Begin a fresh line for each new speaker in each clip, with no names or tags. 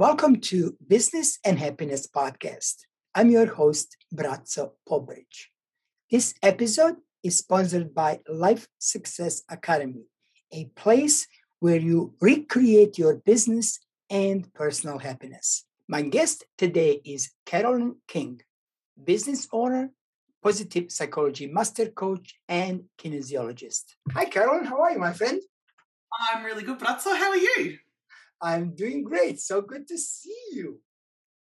Welcome to Business and Happiness Podcast. I'm your host, Braco Pobric. This episode is sponsored by Life Success Academy, a place where you recreate your business and personal happiness. My guest today is Carolyn King, business owner, positive psychology master coach, and kinesiologist. Hi, Carolyn. How are you, my friend?
I'm really good, Bratzo. How are you?
I'm doing great. So good to see you.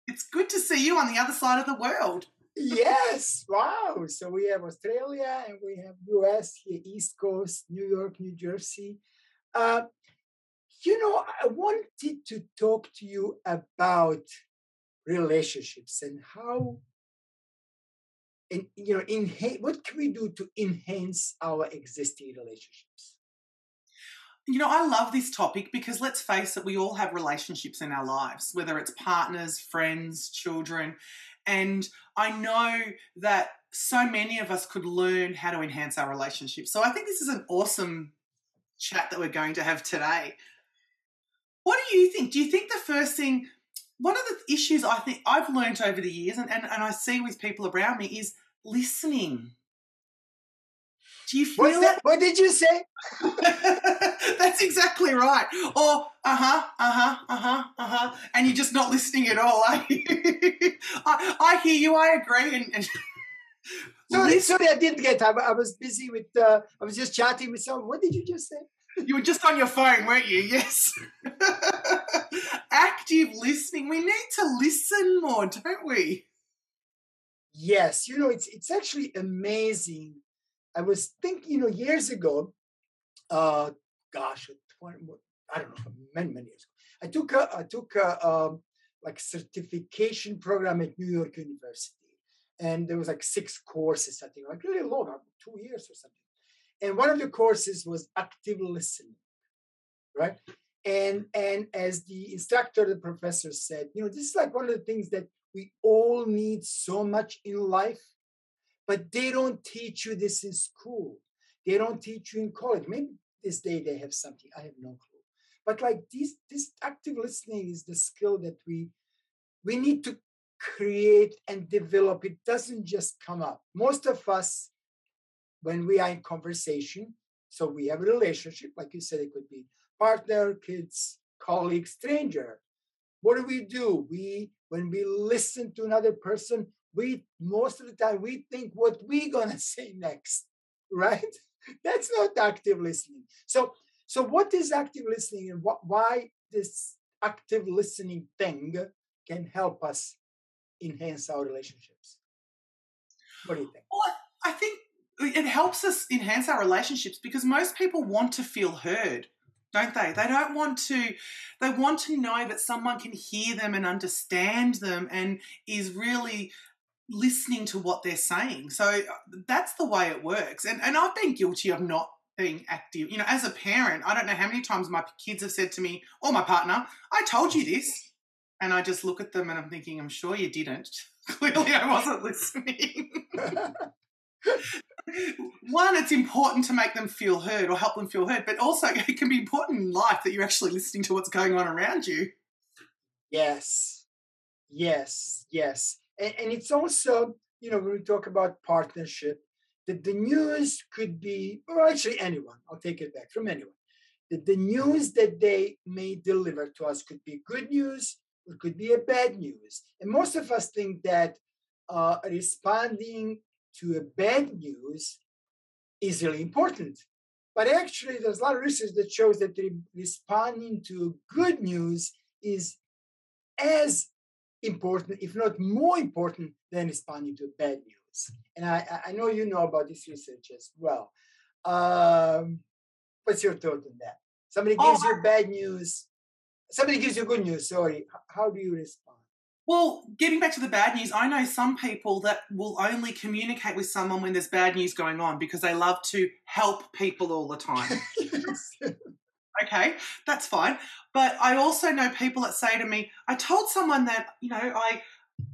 It's good to see you on the other side of the world.
yes. Wow. So we have Australia and we have US here, East Coast, New York, New Jersey. Uh, you know, I wanted to talk to you about relationships and how and you know, enhance, what can we do to enhance our existing relationships?
You know, I love this topic because let's face it, we all have relationships in our lives, whether it's partners, friends, children. And I know that so many of us could learn how to enhance our relationships. So I think this is an awesome chat that we're going to have today. What do you think? Do you think the first thing, one of the issues I think I've learned over the years and, and, and I see with people around me is listening. Do you feel
that? What did you say?
That's exactly right. Or uh huh, uh huh, uh huh, uh huh, and you're just not listening at all. I, I hear you. I agree. And, and
sorry, sorry, I didn't get. I, I was busy with. Uh, I was just chatting with someone. What did you just say?
You were just on your phone, weren't you? Yes. Active listening. We need to listen more, don't we?
Yes. You know, it's it's actually amazing I was thinking, you know, years ago, uh, gosh, 20, I don't know, many, many years ago, I took a, I took a, um, like certification program at New York University. And there was like six courses, I think, like really long, two years or something. And one of the courses was active listening, right? And and as the instructor, the professor said, you know, this is like one of the things that we all need so much in life but they don't teach you this in school. They don't teach you in college. Maybe this day they have something. I have no clue. But like this, this active listening is the skill that we we need to create and develop. It doesn't just come up. Most of us, when we are in conversation, so we have a relationship, like you said, it could be partner, kids, colleague, stranger. What do we do? We when we listen to another person, we most of the time we think what we're gonna say next, right? That's not active listening. So, so what is active listening, and what, why this active listening thing can help us enhance our relationships? What do you think?
Well, I think it helps us enhance our relationships because most people want to feel heard don't they? They don't want to, they want to know that someone can hear them and understand them and is really listening to what they're saying. So uh, that's the way it works. And and I've been guilty of not being active. You know, as a parent, I don't know how many times my kids have said to me or my partner, "I told you this," and I just look at them and I'm thinking, "I'm sure you didn't. Clearly, I wasn't listening." One, it's important to make them feel heard or help them feel heard, but also it can be important in life that you're actually listening to what's going on around you.
Yes, yes, yes and, and it's also you know when we talk about partnership that the news could be or actually anyone i'll take it back from anyone that the news that they may deliver to us could be good news or could be a bad news. And most of us think that uh, responding to a bad news is really important. But actually there's a lot of research that shows that responding to good news is as important, if not more important, than responding to bad news. And I, I know you know about this research as well. Um, what's your thought on that? Somebody oh, gives oh, you bad news. Somebody gives you good news. Sorry. How do you respond?
Well, getting back to the bad news, I know some people that will only communicate with someone when there's bad news going on because they love to help people all the time. okay, that's fine. But I also know people that say to me, I told someone that, you know, I,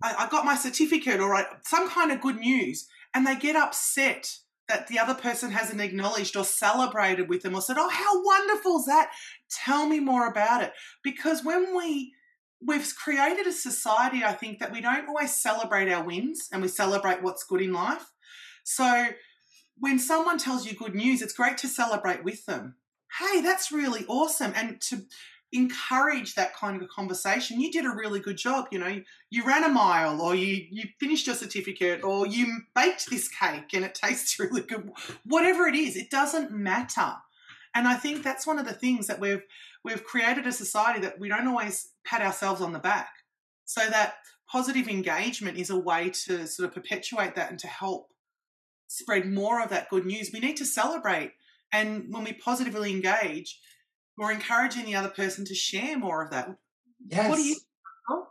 I, I got my certificate or I, some kind of good news, and they get upset that the other person hasn't acknowledged or celebrated with them or said, Oh, how wonderful is that? Tell me more about it. Because when we we've created a society, I think, that we don't always celebrate our wins and we celebrate what's good in life. So when someone tells you good news, it's great to celebrate with them. Hey, that's really awesome. And to encourage that kind of conversation. You did a really good job. You know, you ran a mile, or you you finished your certificate, or you baked this cake and it tastes really good. Whatever it is, it doesn't matter. And I think that's one of the things that we've we've created a society that we don't always pat ourselves on the back. So that positive engagement is a way to sort of perpetuate that and to help spread more of that good news. We need to celebrate. And when we positively engage, we're encouraging the other person to share more of that.
Yes.
What do you?
Oh.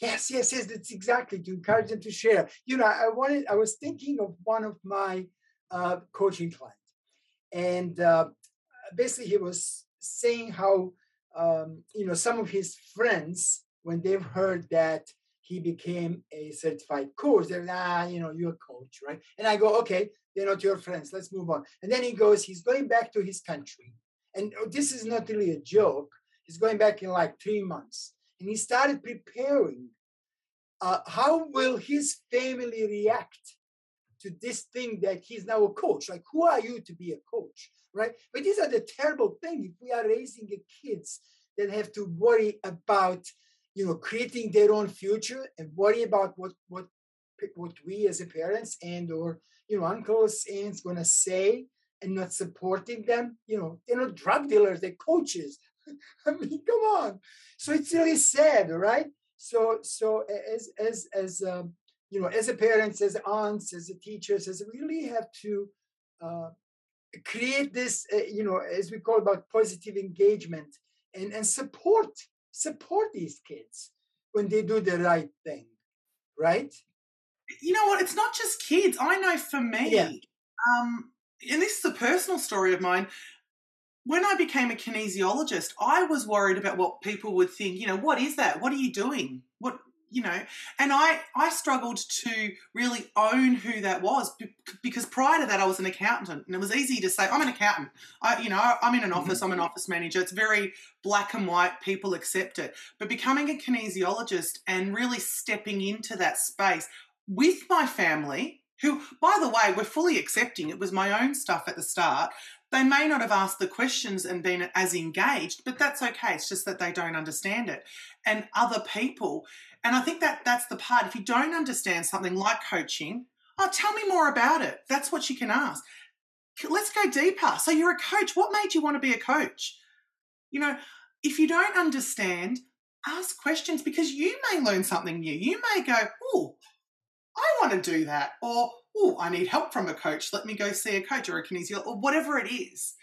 Yes, yes, yes. That's exactly to encourage them to share. You know, I wanted. I was thinking of one of my uh, coaching clients, and uh, basically he was saying how um, you know some of his friends when they've heard that he became a certified coach, they're ah, you know, you're a coach, right? And I go, okay, they're not your friends. Let's move on. And then he goes, he's going back to his country and oh, this is not really a joke. He's going back in like three months, and he started preparing. Uh, how will his family react to this thing that he's now a coach? Like, who are you to be a coach, right? But these are the terrible thing. If we are raising kids that have to worry about, you know, creating their own future and worry about what what what we as a parents and or you know uncles aunts gonna say and not supporting them. You know, they're not drug dealers, they're coaches. I mean, come on. So it's really sad, right? So, so as as as um, you know, as a parents, as aunts, as a teachers, as we really have to uh, create this, uh, you know, as we call about positive engagement and and support support these kids when they do the right thing, right?
You know what? It's not just kids. I know for me, yeah. um, and this is a personal story of mine. When I became a kinesiologist, I was worried about what people would think. You know, what is that? What are you doing? You know and i i struggled to really own who that was because prior to that i was an accountant and it was easy to say i'm an accountant i you know i'm in an office mm-hmm. i'm an office manager it's very black and white people accept it but becoming a kinesiologist and really stepping into that space with my family who, by the way, were fully accepting. It was my own stuff at the start. They may not have asked the questions and been as engaged, but that's okay. It's just that they don't understand it. And other people, and I think that that's the part. If you don't understand something like coaching, oh, tell me more about it. That's what you can ask. Let's go deeper. So you're a coach. What made you want to be a coach? You know, if you don't understand, ask questions because you may learn something new. You may go, oh, I want to do that. Or, oh, I need help from a coach. Let me go see a coach or a kinesiologist or whatever it is.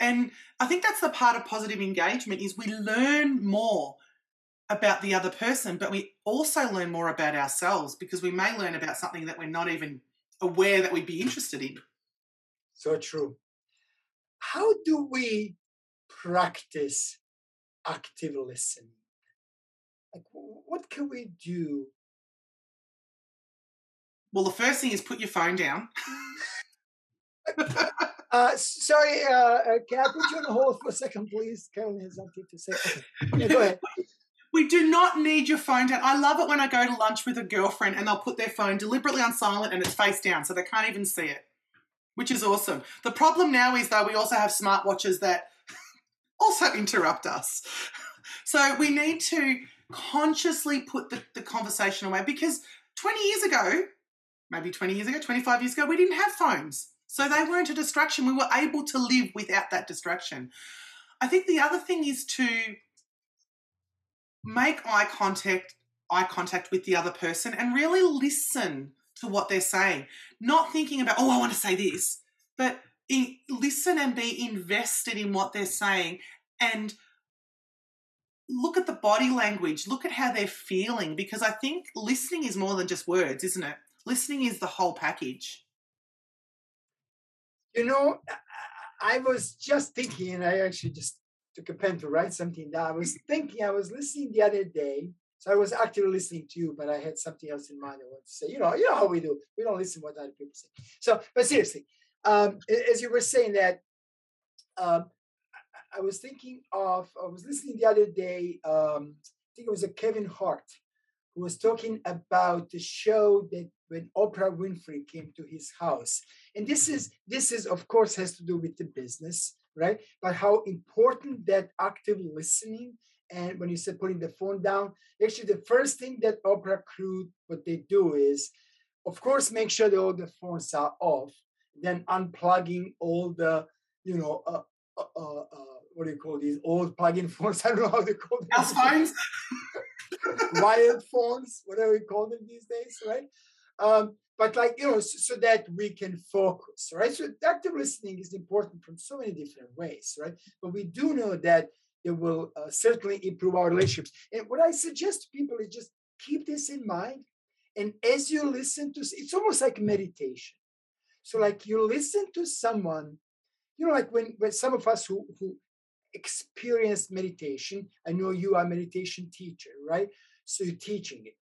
And I think that's the part of positive engagement is we learn more about the other person, but we also learn more about ourselves because we may learn about something that we're not even aware that we'd be interested in.
So true. How do we practice active listening? Like, what can we do
well, the first thing is put your phone down.
uh, sorry, uh, uh, can I put you on hold for a second, please? Carolyn has something to say. Okay. Yeah, go ahead.
We do not need your phone down. I love it when I go to lunch with a girlfriend and they'll put their phone deliberately on silent and it's face down so they can't even see it, which is awesome. The problem now is, though, we also have smartwatches that also interrupt us. So we need to consciously put the, the conversation away because 20 years ago, maybe 20 years ago, 25 years ago, we didn't have phones. So they weren't a distraction. We were able to live without that distraction. I think the other thing is to make eye contact, eye contact with the other person and really listen to what they're saying. Not thinking about, oh, I want to say this, but in, listen and be invested in what they're saying and look at the body language, look at how they're feeling, because I think listening is more than just words, isn't it? listening is the whole package.
You know, I was just thinking, and I actually just a pen to write something down. I was thinking, I was listening the other day. So I was actually listening to you, but I had something else in mind I wanted to say. You know, you know how we do. We don't listen what other people say. So, but seriously, um, as you were saying that, um, I was thinking of, I was listening the other day. Um, I think it was a Kevin Hart, who was talking about the show that when Oprah Winfrey came to his house. And this is this is of course has to do with the business, right? But how important that active listening and when you said putting the phone down, actually the first thing that Oprah crew what they do is, of course, make sure that all the phones are off, then unplugging all the, you know, uh, uh, uh, uh what do you call these old plug-in phones? I don't know how they call them.
House phones.
wired phones, whatever we call them these days, right? Um, but like you know, so, so, that we can focus, right? So active listening is important from so many different ways, right? But we do know that it will uh, certainly improve our relationships. And what I suggest to people is just keep this in mind. And as you listen to, it's almost like meditation. So like you listen to someone, you know, like when when some of us who who experienced meditation. I know you are a meditation teacher, right? So you're teaching it.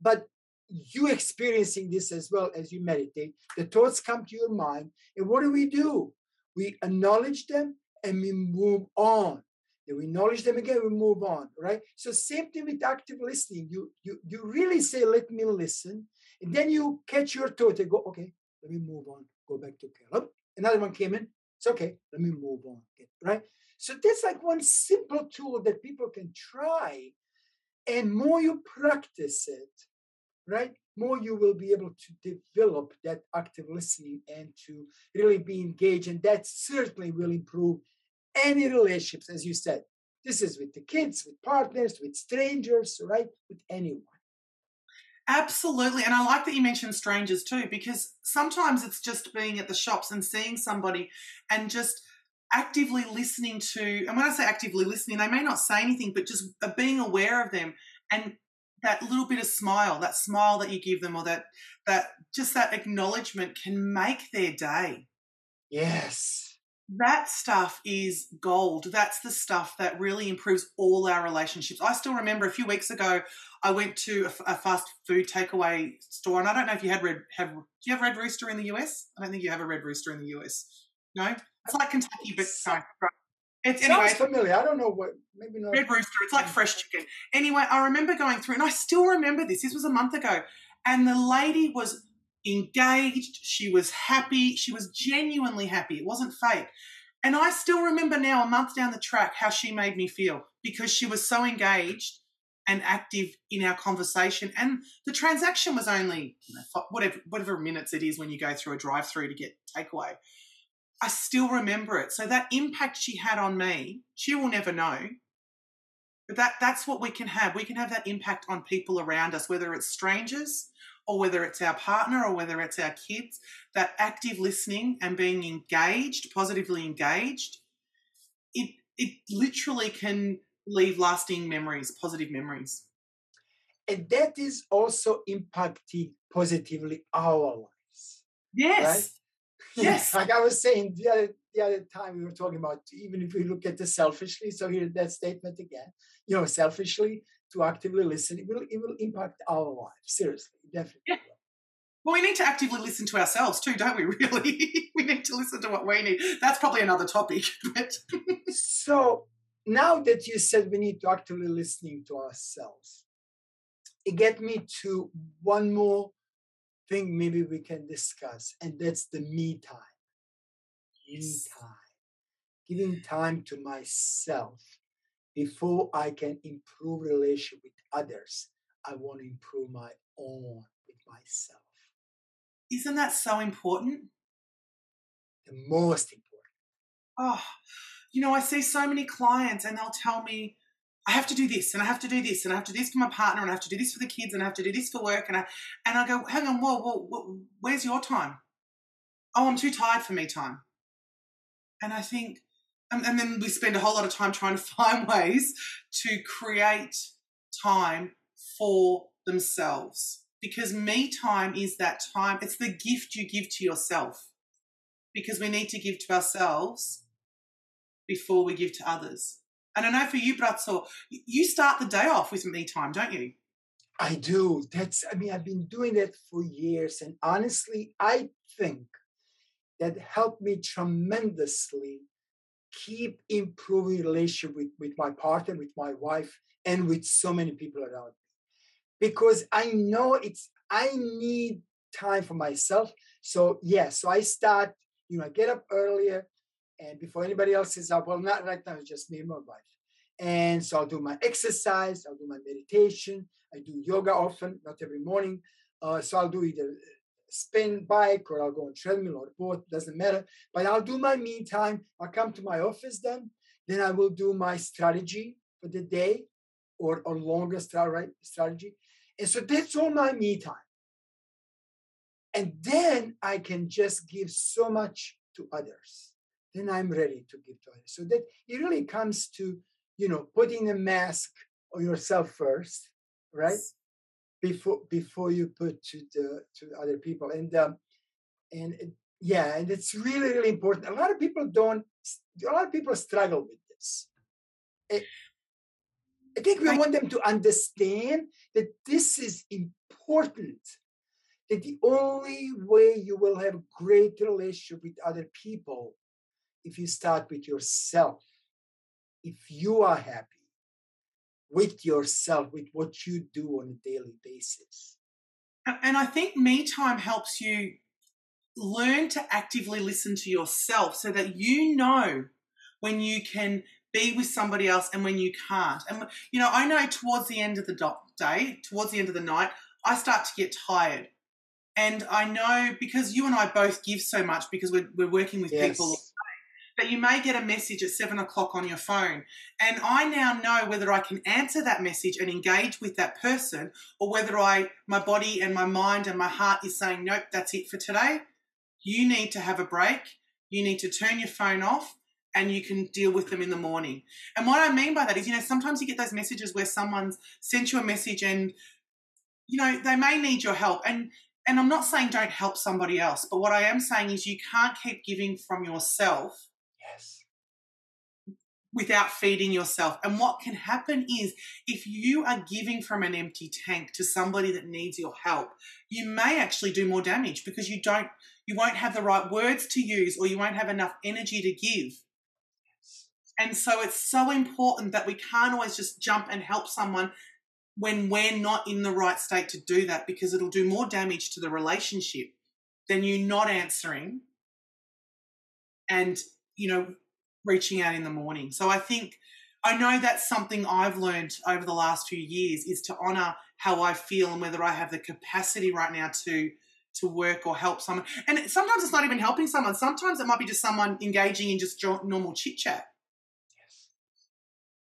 But you experiencing this as well as you meditate, the thoughts come to your mind. And what do we do? We acknowledge them and we move on. Then we acknowledge them again, we move on, right? So same thing with active listening. You you you really say, let me listen. And then you catch your thought and go, okay, let me move on. Go back to Caleb. Another one came in. It's okay. Let me move on. Right? So that's like one simple tool that people can try. And more you practice it, right, more you will be able to develop that active listening and to really be engaged. And that certainly will improve any relationships, as you said. This is with the kids, with partners, with strangers, right? With anyone.
Absolutely. And I like that you mentioned strangers too, because sometimes it's just being at the shops and seeing somebody and just actively listening to, and when I say actively listening, they may not say anything, but just uh, being aware of them and that little bit of smile, that smile that you give them, or that that just that acknowledgement can make their day.
Yes.
That stuff is gold. That's the stuff that really improves all our relationships. I still remember a few weeks ago, I went to a, a fast food takeaway store, and I don't know if you had red. Have do you have Red Rooster in the US? I don't think you have a Red Rooster in the US. No, it's like Kentucky, but no.
It's anyway, sounds familiar. I don't know what. Maybe not.
Red Rooster. It's like fresh chicken. Anyway, I remember going through, and I still remember this. This was a month ago, and the lady was engaged. She was happy. She was genuinely happy. It wasn't fake. And I still remember now, a month down the track, how she made me feel because she was so engaged and active in our conversation. And the transaction was only you know, whatever whatever minutes it is when you go through a drive-through to get takeaway. I still remember it. So that impact she had on me, she will never know. But that that's what we can have. We can have that impact on people around us, whether it's strangers or whether it's our partner or whether it's our kids. That active listening and being engaged, positively engaged, it it literally can leave lasting memories, positive memories.
And that is also impacting positively our lives.
Yes. Right? Yes.
like I was saying the other, the other time we were talking about, even if we look at the selfishly, so here that statement again, you know, selfishly to actively listen, it will, it will impact our lives. Seriously, definitely. Yeah.
Well, we need to actively listen to ourselves too, don't we? Really, we need to listen to what we need. That's probably another topic. But
so now that you said we need to actively listening to ourselves, it get me to one more thing maybe we can discuss, and that's the me time. Me time. Giving time to myself before I can improve relationship with others. I want to improve my own with myself.
Isn't that so important?
The most important.
Oh, you know, I see so many clients and they'll tell me, I have to do this and I have to do this and I have to do this for my partner and I have to do this for the kids and I have to do this for work and I and I go, hang on, whoa, whoa, whoa where's your time? Oh, I'm too tired for me time. And I think, and, and then we spend a whole lot of time trying to find ways to create time for themselves because me time is that time. It's the gift you give to yourself because we need to give to ourselves before we give to others. And I know for you, Braco, you start the day off with me time, don't you?
I do. That's, I mean, I've been doing that for years. And honestly, I think that helped me tremendously keep improving relationship with, with my partner, with my wife, and with so many people around me because I know it's I need time for myself. So yeah, so I start, you know, I get up earlier and before anybody else is up. Well, not right now, it's just me and my wife. And so I'll do my exercise, I'll do my meditation, I do yoga often, not every morning. Uh, so I'll do either spin bike or I'll go on treadmill or both, doesn't matter. But I'll do my me time. I'll come to my office then. Then I will do my strategy for the day or, a longer strategy. And so that's all my me time. And then I can just give so much to others. Then I'm ready to give to others. So that it really comes to, you know, putting a mask on yourself first, right? Before before you put to the to other people. And um, and yeah, and it's really, really important. A lot of people don't a lot of people struggle with this. It, I think we want them to understand that this is important. That the only way you will have a great relationship with other people if you start with yourself. If you are happy with yourself, with what you do on a daily basis.
And I think me time helps you learn to actively listen to yourself so that you know when you can be with somebody else and when you can't. And, you know, I know towards the end of the day, towards the end of the night, I start to get tired. And I know because you and I both give so much because we're, we're working with yes. people that you may get a message at seven o'clock on your phone. And I now know whether I can answer that message and engage with that person or whether I my body and my mind and my heart is saying, Nope, that's it for today. You need to have a break. You need to turn your phone off and you can deal with them in the morning. And what I mean by that is, you know, sometimes you get those messages where someone's sent you a message and, you know, they may need your help. And and I'm not saying don't help somebody else, but what I am saying is you can't keep giving from yourself.
Yes.
Without feeding yourself. And what can happen is if you are giving from an empty tank to somebody that needs your help, you may actually do more damage because you don't you won't have the right words to use or you won't have enough energy to give. And so it's so important that we can't always just jump and help someone when we're not in the right state to do that because it'll do more damage to the relationship than you not answering and, you know, reaching out in the morning. So I think I know that's something I've learned over the last few years is to honor how I feel and whether I have the capacity right now to to work or help someone. And sometimes it's not even helping someone. Sometimes it might be just someone engaging in just normal chit chat Yes.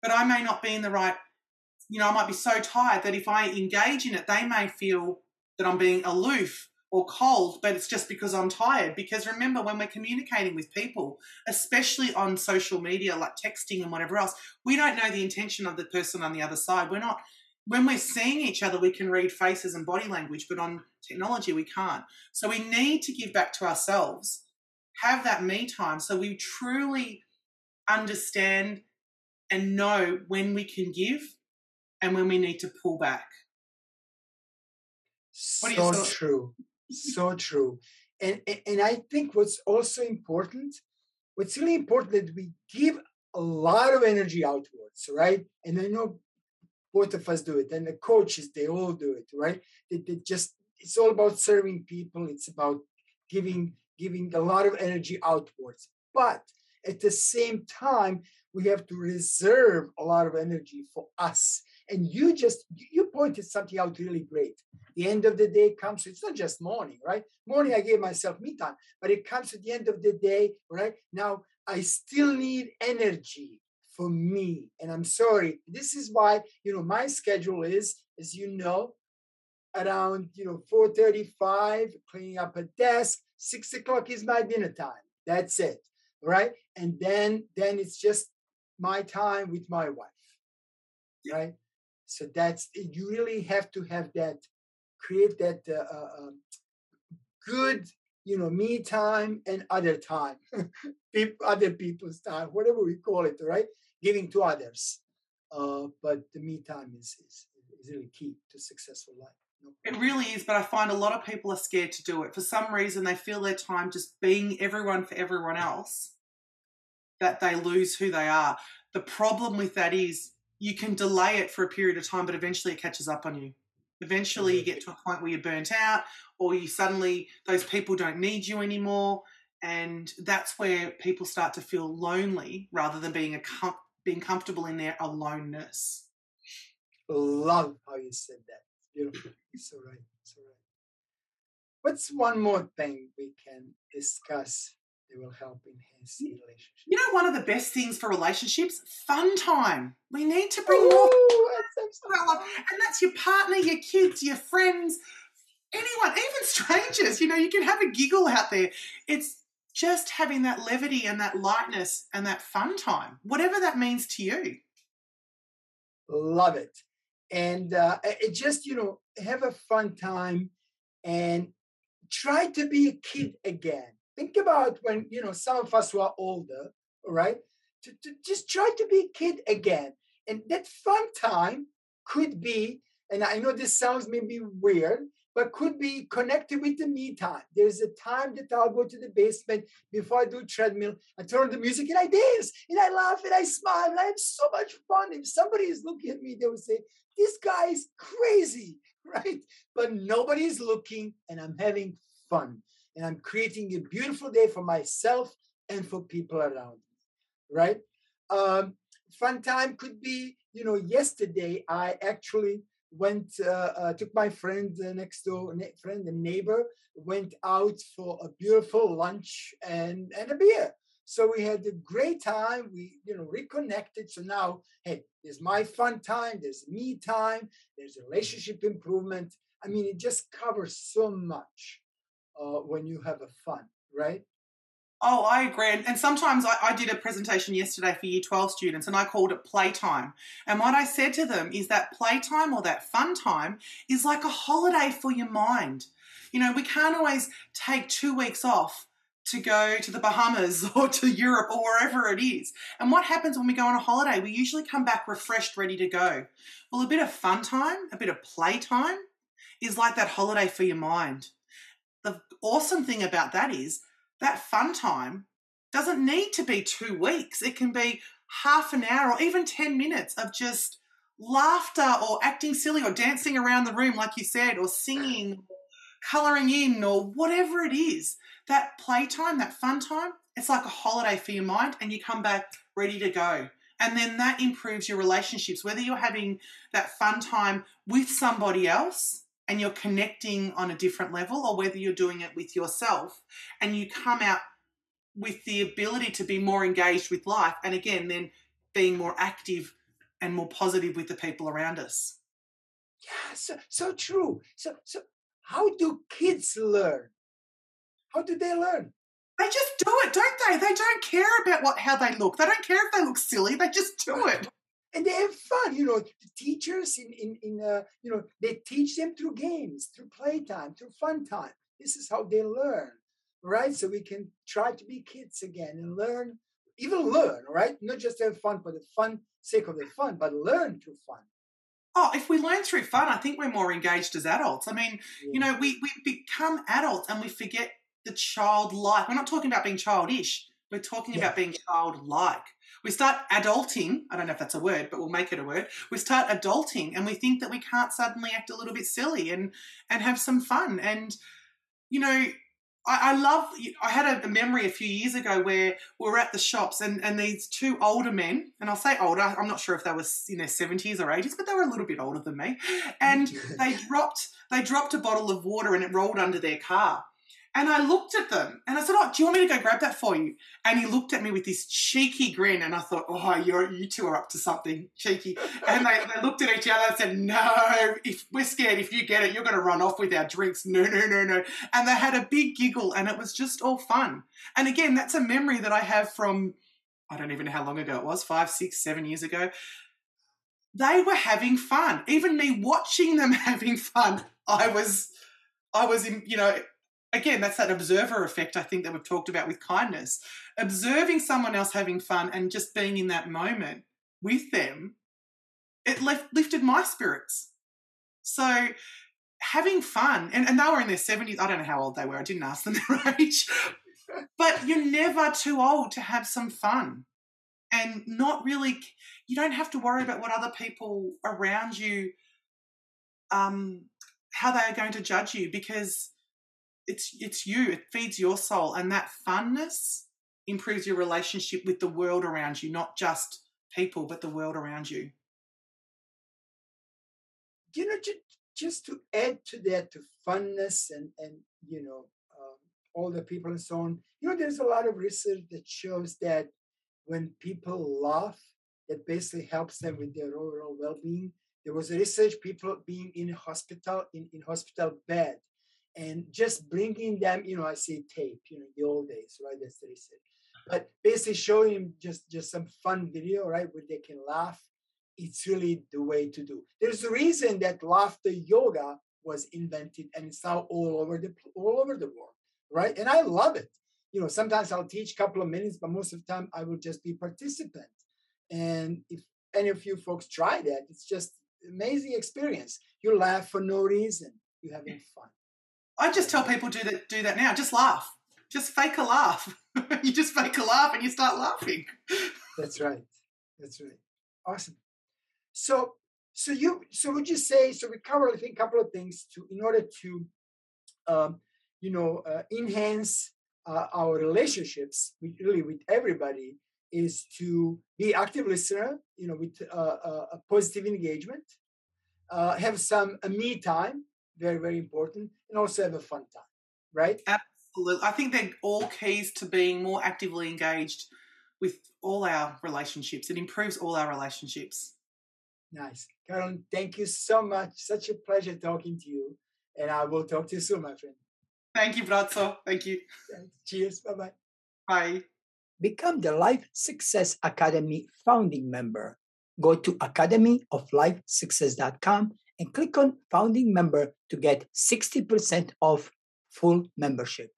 but I may not be in the right, you know, I might be so tired that if I engage in it, they may feel that I'm being aloof or cold, but it's just because I'm tired. Because remember, when we're communicating with people, especially on social media like texting and whatever else, we don't know the intention of the person on the other side. We're not, when we're seeing each other, we can read faces and body language, but on technology, we can't. So we need to give back to ourselves, have that me time so we truly understand and know when we can give and when we need to pull back.
so true. So true. And, and I think what's also important, what's really important that we give a lot of energy outwards, right? And I know both of us do it, and the coaches, they all do it, right? They, they just, it's all about serving people. It's about giving, giving a lot of energy outwards. But at the same time, we have to reserve a lot of energy for us. And you just you pointed something out really great. The end of the day comes. It's not just morning, right? Morning, I gave myself me time, but it comes at the end of the day, right? Now I still need energy for me, and I'm sorry. This is why you know my schedule is, as you know, around you know 4:35, cleaning up a desk. Six o'clock is my dinner time. That's it, right? And then then it's just my time with my wife right so that's you really have to have that create that uh, uh, um, good you know me time and other time other people's time whatever we call it right giving to others uh, but the me time is, is, is really key to successful life
it really is, but I find a lot of people are scared to do it. For some reason, they feel their time just being everyone for everyone else that they lose who they are. The problem with that is you can delay it for a period of time, but eventually it catches up on you. Eventually, you get mm-hmm. to a point where you're burnt out, or you suddenly, those people don't need you anymore. And that's where people start to feel lonely rather than being, a com- being comfortable in their aloneness.
Love how you said that. Beautiful. It's all right. It's all right. What's one more thing we can discuss that will help enhance the relationship?
You know, one of the best things for relationships, fun time. We need to bring Ooh, more. And that's your partner, your kids, your friends, anyone, even strangers. You know, you can have a giggle out there. It's just having that levity and that lightness and that fun time, whatever that means to you.
Love it. And uh, it just, you know, have a fun time and try to be a kid again. Think about when, you know, some of us who are older, right? To, to just try to be a kid again. And that fun time could be, and I know this sounds maybe weird, but could be connected with the me time. There's a time that I'll go to the basement before I do treadmill. I turn on the music and I dance and I laugh and I smile and I have so much fun. If somebody is looking at me, they will say, This guy is crazy, right? But nobody's looking and I'm having fun. And I'm creating a beautiful day for myself and for people around me, right? Um, fun time could be, you know, yesterday I actually went uh, uh, took my friend uh, next door friend and neighbor went out for a beautiful lunch and and a beer. So we had a great time we you know reconnected. So now hey there's my fun time there's me time there's relationship improvement. I mean it just covers so much uh, when you have a fun right
Oh, I agree. And sometimes I, I, did a presentation yesterday for year 12 students and I called it playtime. And what I said to them is that playtime or that fun time is like a holiday for your mind. You know, we can't always take two weeks off to go to the Bahamas or to Europe or wherever it is. And what happens when we go on a holiday? We usually come back refreshed, ready to go. Well, a bit of fun time, a bit of playtime is like that holiday for your mind. Awesome thing about that is that fun time doesn't need to be two weeks. It can be half an hour or even 10 minutes of just laughter or acting silly or dancing around the room, like you said, or singing, colouring in, or whatever it is. That playtime, that fun time, it's like a holiday for your mind, and you come back ready to go. And then that improves your relationships, whether you're having that fun time with somebody else and you're connecting on a different level or whether you're doing it with yourself and you come out with the ability to be more engaged with life and again then being more active and more positive with the people around us.
Yeah so, so true. So so how do kids learn? How do they learn?
They just do it don't they? They don't care about what how they look. They don't care if they look silly they just do it
and they have fun. You know, the teachers in in in uh, you know they teach them through games, through playtime, through fun time. This is how they learn, right? So we can try to be kids again and learn, even learn, right? Not just have fun for the fun sake of the fun, but learn through fun.
Oh, if we learn through fun, I think we're more engaged as adults. I mean, yeah. you know, we, we become adults and we forget the childlike. We're not talking about being childish. We're talking yeah. about being childlike we start adulting. I don't know if that's a word, but we'll make it a word. We start adulting and we think that we can't suddenly act a little bit silly and and have some fun. And you know, I, I love. I had a, a, memory a few years ago where we were at the shops and and these two older men, and I'll say older. I'm not sure if they were in their seventies or eighties, but they were a little bit older than me. Oh, and they dropped they dropped a bottle of water and it rolled under their car. And I looked at them and I said, Oh, do you want me to go grab that for you? And he looked at me with this cheeky grin. And I thought, Oh, you're, you two are up to something cheeky. And they, they looked at each other and said, No, if we're scared, if you get it, you're going to run off with our drinks. No, no, no, no. And they had a big giggle and it was just all fun. And again, that's a memory that I have from, I don't even know how long ago it was, five, six, seven years ago. They were having fun. Even me watching them having fun, I was, I was, in, you know, again, that's that observer effect I think that we've talked about with kindness. Observing someone else having fun and just being in that moment with them, it left, lifted my spirits. So having fun, and, and they were in their 70s. I don't know how old they were, I didn't ask them their age. But you're never too old to have some fun. and not really you don't have to worry about what other people around you um how they are going to judge you because it's it's you it feeds your soul and that funness improves your relationship with the world around you not just people but the world around you.
You know just, just to add to that to funness and and you know um, all the people and so on you know there's a lot of research that shows that when people laugh it basically helps them with their overall well-being. There was a research people being in hospital in, in hospital bed and just bringing them you know i say tape you know the old days right that's the research uh-huh. but basically showing them just just some fun video right where they can laugh it's really the way to do. There's a reason that laughter yoga was invented and it's now all over the all over the world right? And i love it. You know sometimes i'll teach a couple of minutes but most of the time i will just be participant. And if any of you folks try that it's just amazing experience. You laugh for no reason. You're having fun
i just tell people do that do that now. Just laugh. Just fake a laugh. You just fake a laugh and you start laughing.
That's right. That's right. Awesome. So so you so would you say so we covered i think a couple of things to in order to um, you know uh, enhance uh, our relationships with really with everybody is to be active listener you know with uh, uh a positive engagement uh, have some me time very very important and also have a fun time right
absolutely i think they're all keys to being more actively engaged with all our relationships it improves all our relationships
Nice. Carolyn, thank you so much. Such a pleasure talking to you. And I will talk to you soon, my friend.
Thank you, Braco. Thank you.
Cheers. Bye bye.
Bye.
Become the Life Success Academy founding member. Go to academyoflifesuccess.com and click on founding member to get 60% off full membership.